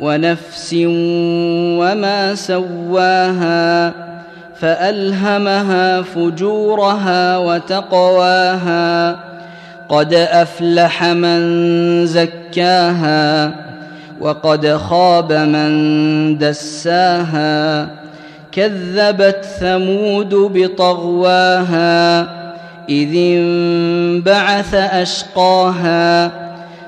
ونفس وما سواها فألهمها فجورها وتقواها قد أفلح من زكاها وقد خاب من دساها كذبت ثمود بطغواها إذ انبعث أشقاها